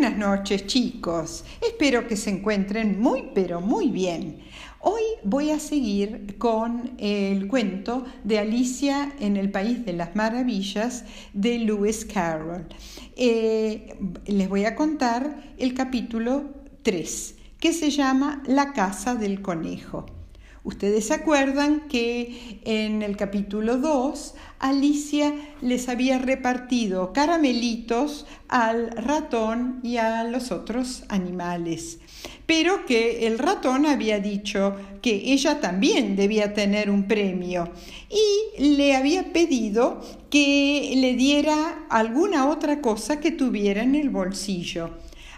Buenas noches chicos, espero que se encuentren muy pero muy bien. Hoy voy a seguir con el cuento de Alicia en el País de las Maravillas de Lewis Carroll. Eh, les voy a contar el capítulo 3, que se llama La Casa del Conejo. Ustedes se acuerdan que en el capítulo 2 Alicia les había repartido caramelitos al ratón y a los otros animales, pero que el ratón había dicho que ella también debía tener un premio y le había pedido que le diera alguna otra cosa que tuviera en el bolsillo.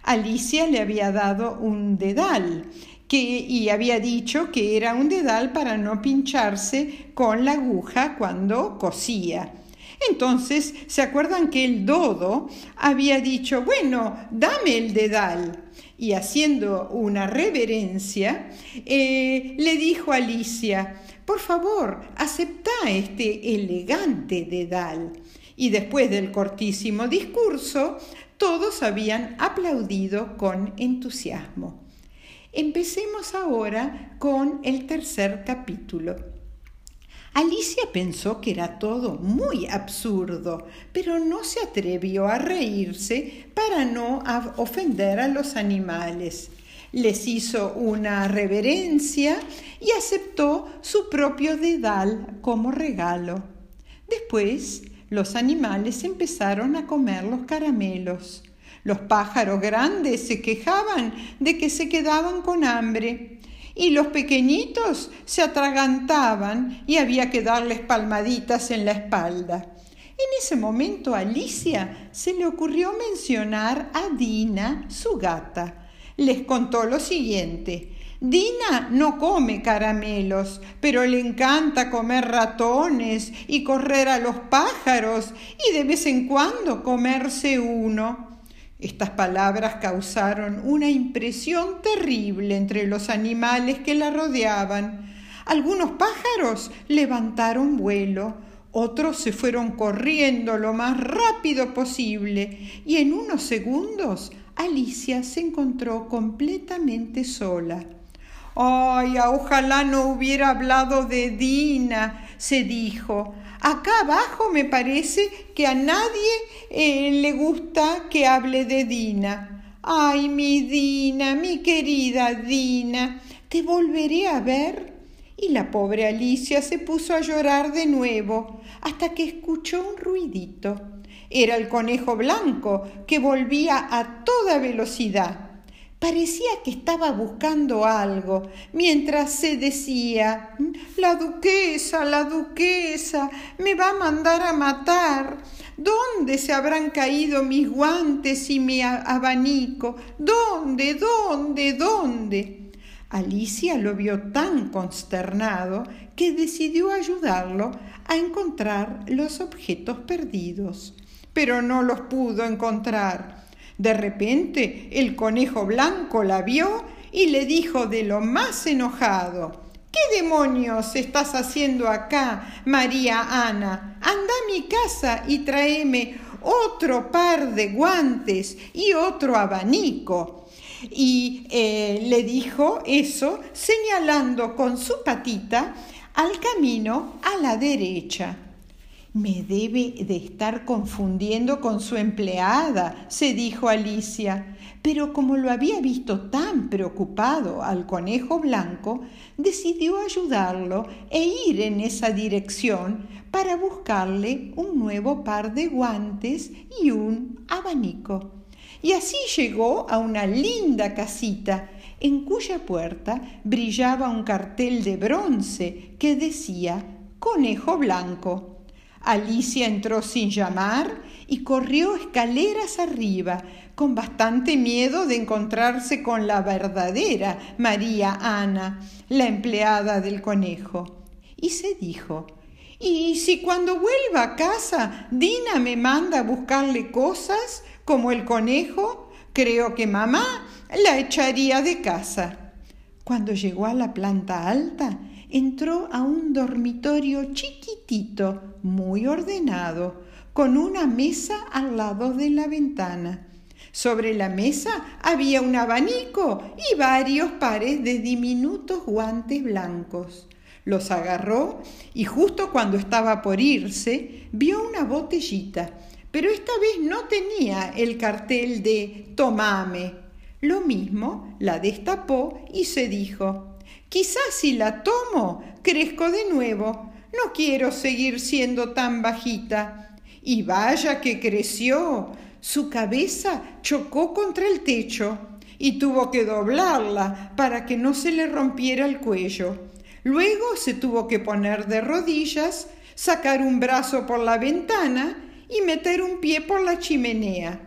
Alicia le había dado un dedal y había dicho que era un dedal para no pincharse con la aguja cuando cosía. Entonces, ¿se acuerdan que el dodo había dicho, bueno, dame el dedal? Y haciendo una reverencia, eh, le dijo a Alicia, por favor, acepta este elegante dedal. Y después del cortísimo discurso, todos habían aplaudido con entusiasmo. Empecemos ahora con el tercer capítulo. Alicia pensó que era todo muy absurdo, pero no se atrevió a reírse para no ofender a los animales. Les hizo una reverencia y aceptó su propio dedal como regalo. Después, los animales empezaron a comer los caramelos. Los pájaros grandes se quejaban de que se quedaban con hambre y los pequeñitos se atragantaban y había que darles palmaditas en la espalda. En ese momento a Alicia se le ocurrió mencionar a Dina, su gata. Les contó lo siguiente. Dina no come caramelos, pero le encanta comer ratones y correr a los pájaros y de vez en cuando comerse uno. Estas palabras causaron una impresión terrible entre los animales que la rodeaban. Algunos pájaros levantaron vuelo, otros se fueron corriendo lo más rápido posible y en unos segundos Alicia se encontró completamente sola. Ay, ojalá no hubiera hablado de Dina, se dijo. Acá abajo me parece que a nadie eh, le gusta que hable de Dina. Ay, mi Dina, mi querida Dina, ¿te volveré a ver? Y la pobre Alicia se puso a llorar de nuevo hasta que escuchó un ruidito. Era el conejo blanco que volvía a toda velocidad. Parecía que estaba buscando algo, mientras se decía, la duquesa, la duquesa, me va a mandar a matar. ¿Dónde se habrán caído mis guantes y mi abanico? ¿Dónde, dónde, dónde? Alicia lo vio tan consternado que decidió ayudarlo a encontrar los objetos perdidos, pero no los pudo encontrar. De repente el conejo blanco la vio y le dijo de lo más enojado ¿Qué demonios estás haciendo acá, María Ana? Anda a mi casa y tráeme otro par de guantes y otro abanico. Y eh, le dijo eso señalando con su patita al camino a la derecha. Me debe de estar confundiendo con su empleada, se dijo Alicia, pero como lo había visto tan preocupado al conejo blanco, decidió ayudarlo e ir en esa dirección para buscarle un nuevo par de guantes y un abanico. Y así llegó a una linda casita en cuya puerta brillaba un cartel de bronce que decía Conejo Blanco. Alicia entró sin llamar y corrió escaleras arriba, con bastante miedo de encontrarse con la verdadera María Ana, la empleada del conejo. Y se dijo, ¿y si cuando vuelva a casa Dina me manda a buscarle cosas como el conejo? Creo que mamá la echaría de casa. Cuando llegó a la planta alta, entró a un dormitorio chiquitito, muy ordenado, con una mesa al lado de la ventana. Sobre la mesa había un abanico y varios pares de diminutos guantes blancos. Los agarró y justo cuando estaba por irse vio una botellita, pero esta vez no tenía el cartel de Tomame. Lo mismo la destapó y se dijo, quizás si la tomo crezco de nuevo, no quiero seguir siendo tan bajita. Y vaya que creció. Su cabeza chocó contra el techo y tuvo que doblarla para que no se le rompiera el cuello. Luego se tuvo que poner de rodillas, sacar un brazo por la ventana y meter un pie por la chimenea.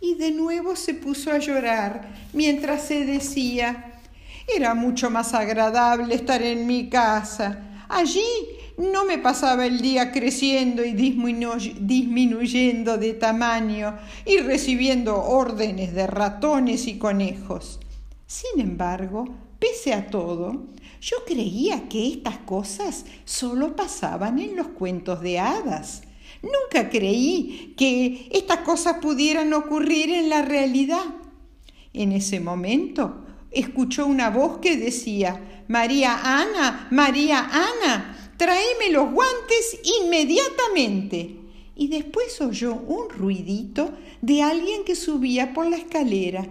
Y de nuevo se puso a llorar mientras se decía, era mucho más agradable estar en mi casa. Allí no me pasaba el día creciendo y disminuyendo de tamaño y recibiendo órdenes de ratones y conejos. Sin embargo, pese a todo, yo creía que estas cosas solo pasaban en los cuentos de hadas. Nunca creí que estas cosas pudieran ocurrir en la realidad. En ese momento escuchó una voz que decía, María Ana, María Ana, tráeme los guantes inmediatamente. Y después oyó un ruidito de alguien que subía por la escalera.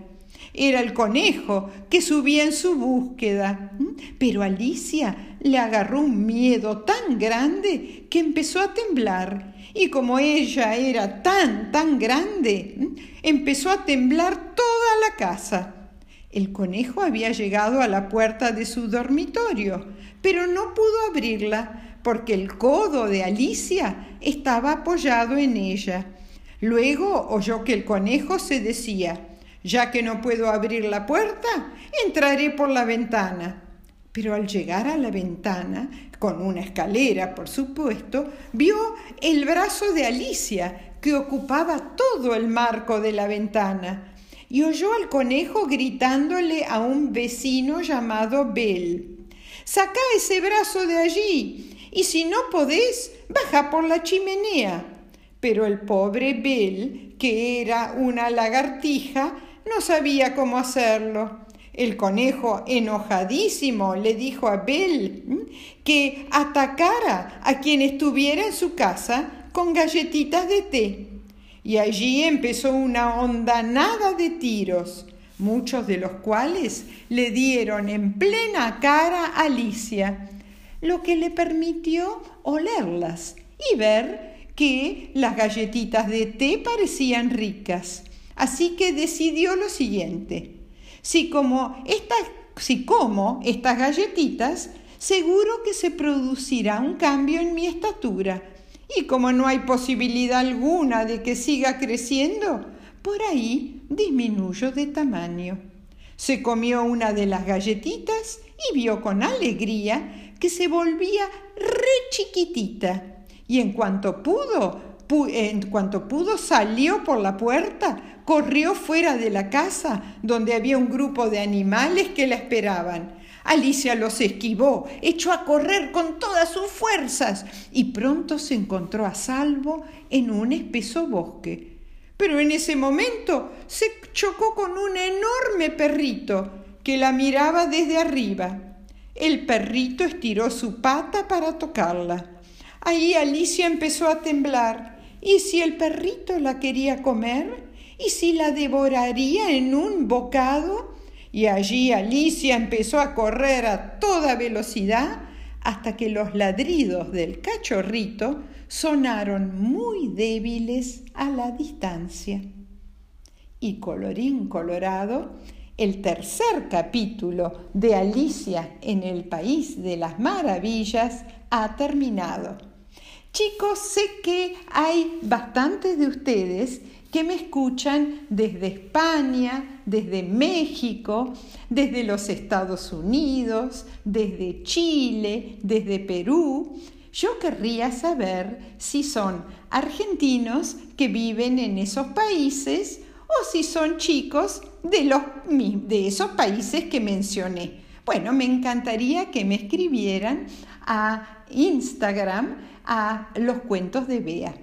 Era el conejo que subía en su búsqueda. Pero Alicia le agarró un miedo tan grande que empezó a temblar. Y como ella era tan, tan grande, empezó a temblar toda la casa. El conejo había llegado a la puerta de su dormitorio, pero no pudo abrirla porque el codo de Alicia estaba apoyado en ella. Luego oyó que el conejo se decía, ya que no puedo abrir la puerta, entraré por la ventana. Pero al llegar a la ventana, con una escalera, por supuesto, vio el brazo de Alicia, que ocupaba todo el marco de la ventana y oyó al conejo gritándole a un vecino llamado Bel. Saca ese brazo de allí, y si no podés, baja por la chimenea. Pero el pobre Bel, que era una lagartija, no sabía cómo hacerlo. El conejo, enojadísimo, le dijo a Bel que atacara a quien estuviera en su casa con galletitas de té y allí empezó una ondanada de tiros, muchos de los cuales le dieron en plena cara a Alicia, lo que le permitió olerlas y ver que las galletitas de té parecían ricas. Así que decidió lo siguiente, si como estas, si como estas galletitas, seguro que se producirá un cambio en mi estatura y como no hay posibilidad alguna de que siga creciendo, por ahí disminuyo de tamaño. Se comió una de las galletitas y vio con alegría que se volvía re chiquitita. Y en cuanto pudo, en cuanto pudo salió por la puerta, corrió fuera de la casa donde había un grupo de animales que la esperaban Alicia los esquivó, echó a correr con todas sus fuerzas y pronto se encontró a salvo en un espeso bosque. Pero en ese momento se chocó con un enorme perrito que la miraba desde arriba. El perrito estiró su pata para tocarla. Ahí Alicia empezó a temblar. ¿Y si el perrito la quería comer? ¿Y si la devoraría en un bocado? Y allí Alicia empezó a correr a toda velocidad hasta que los ladridos del cachorrito sonaron muy débiles a la distancia. Y colorín colorado, el tercer capítulo de Alicia en el País de las Maravillas ha terminado. Chicos, sé que hay bastantes de ustedes que me escuchan desde España, desde México, desde los Estados Unidos, desde Chile, desde Perú. Yo querría saber si son argentinos que viven en esos países o si son chicos de, los, de esos países que mencioné. Bueno, me encantaría que me escribieran a Instagram a los cuentos de Bea.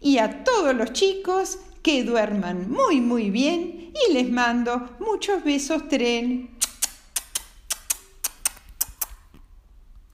Y a todos los chicos, que duerman muy muy bien y les mando muchos besos tren.